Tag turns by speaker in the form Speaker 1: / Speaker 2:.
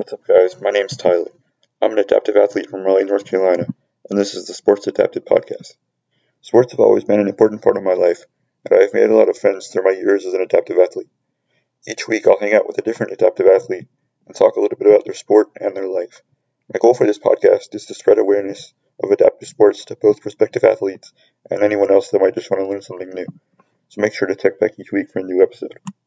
Speaker 1: What's up, guys? My name's Tyler. I'm an adaptive athlete from Raleigh, North Carolina, and this is the Sports Adapted Podcast. Sports have always been an important part of my life, and I have made a lot of friends through my years as an adaptive athlete. Each week, I'll hang out with a different adaptive athlete and talk a little bit about their sport and their life. My goal for this podcast is to spread awareness of adaptive sports to both prospective athletes and anyone else that might just want to learn something new. So make sure to check back each week for a new episode.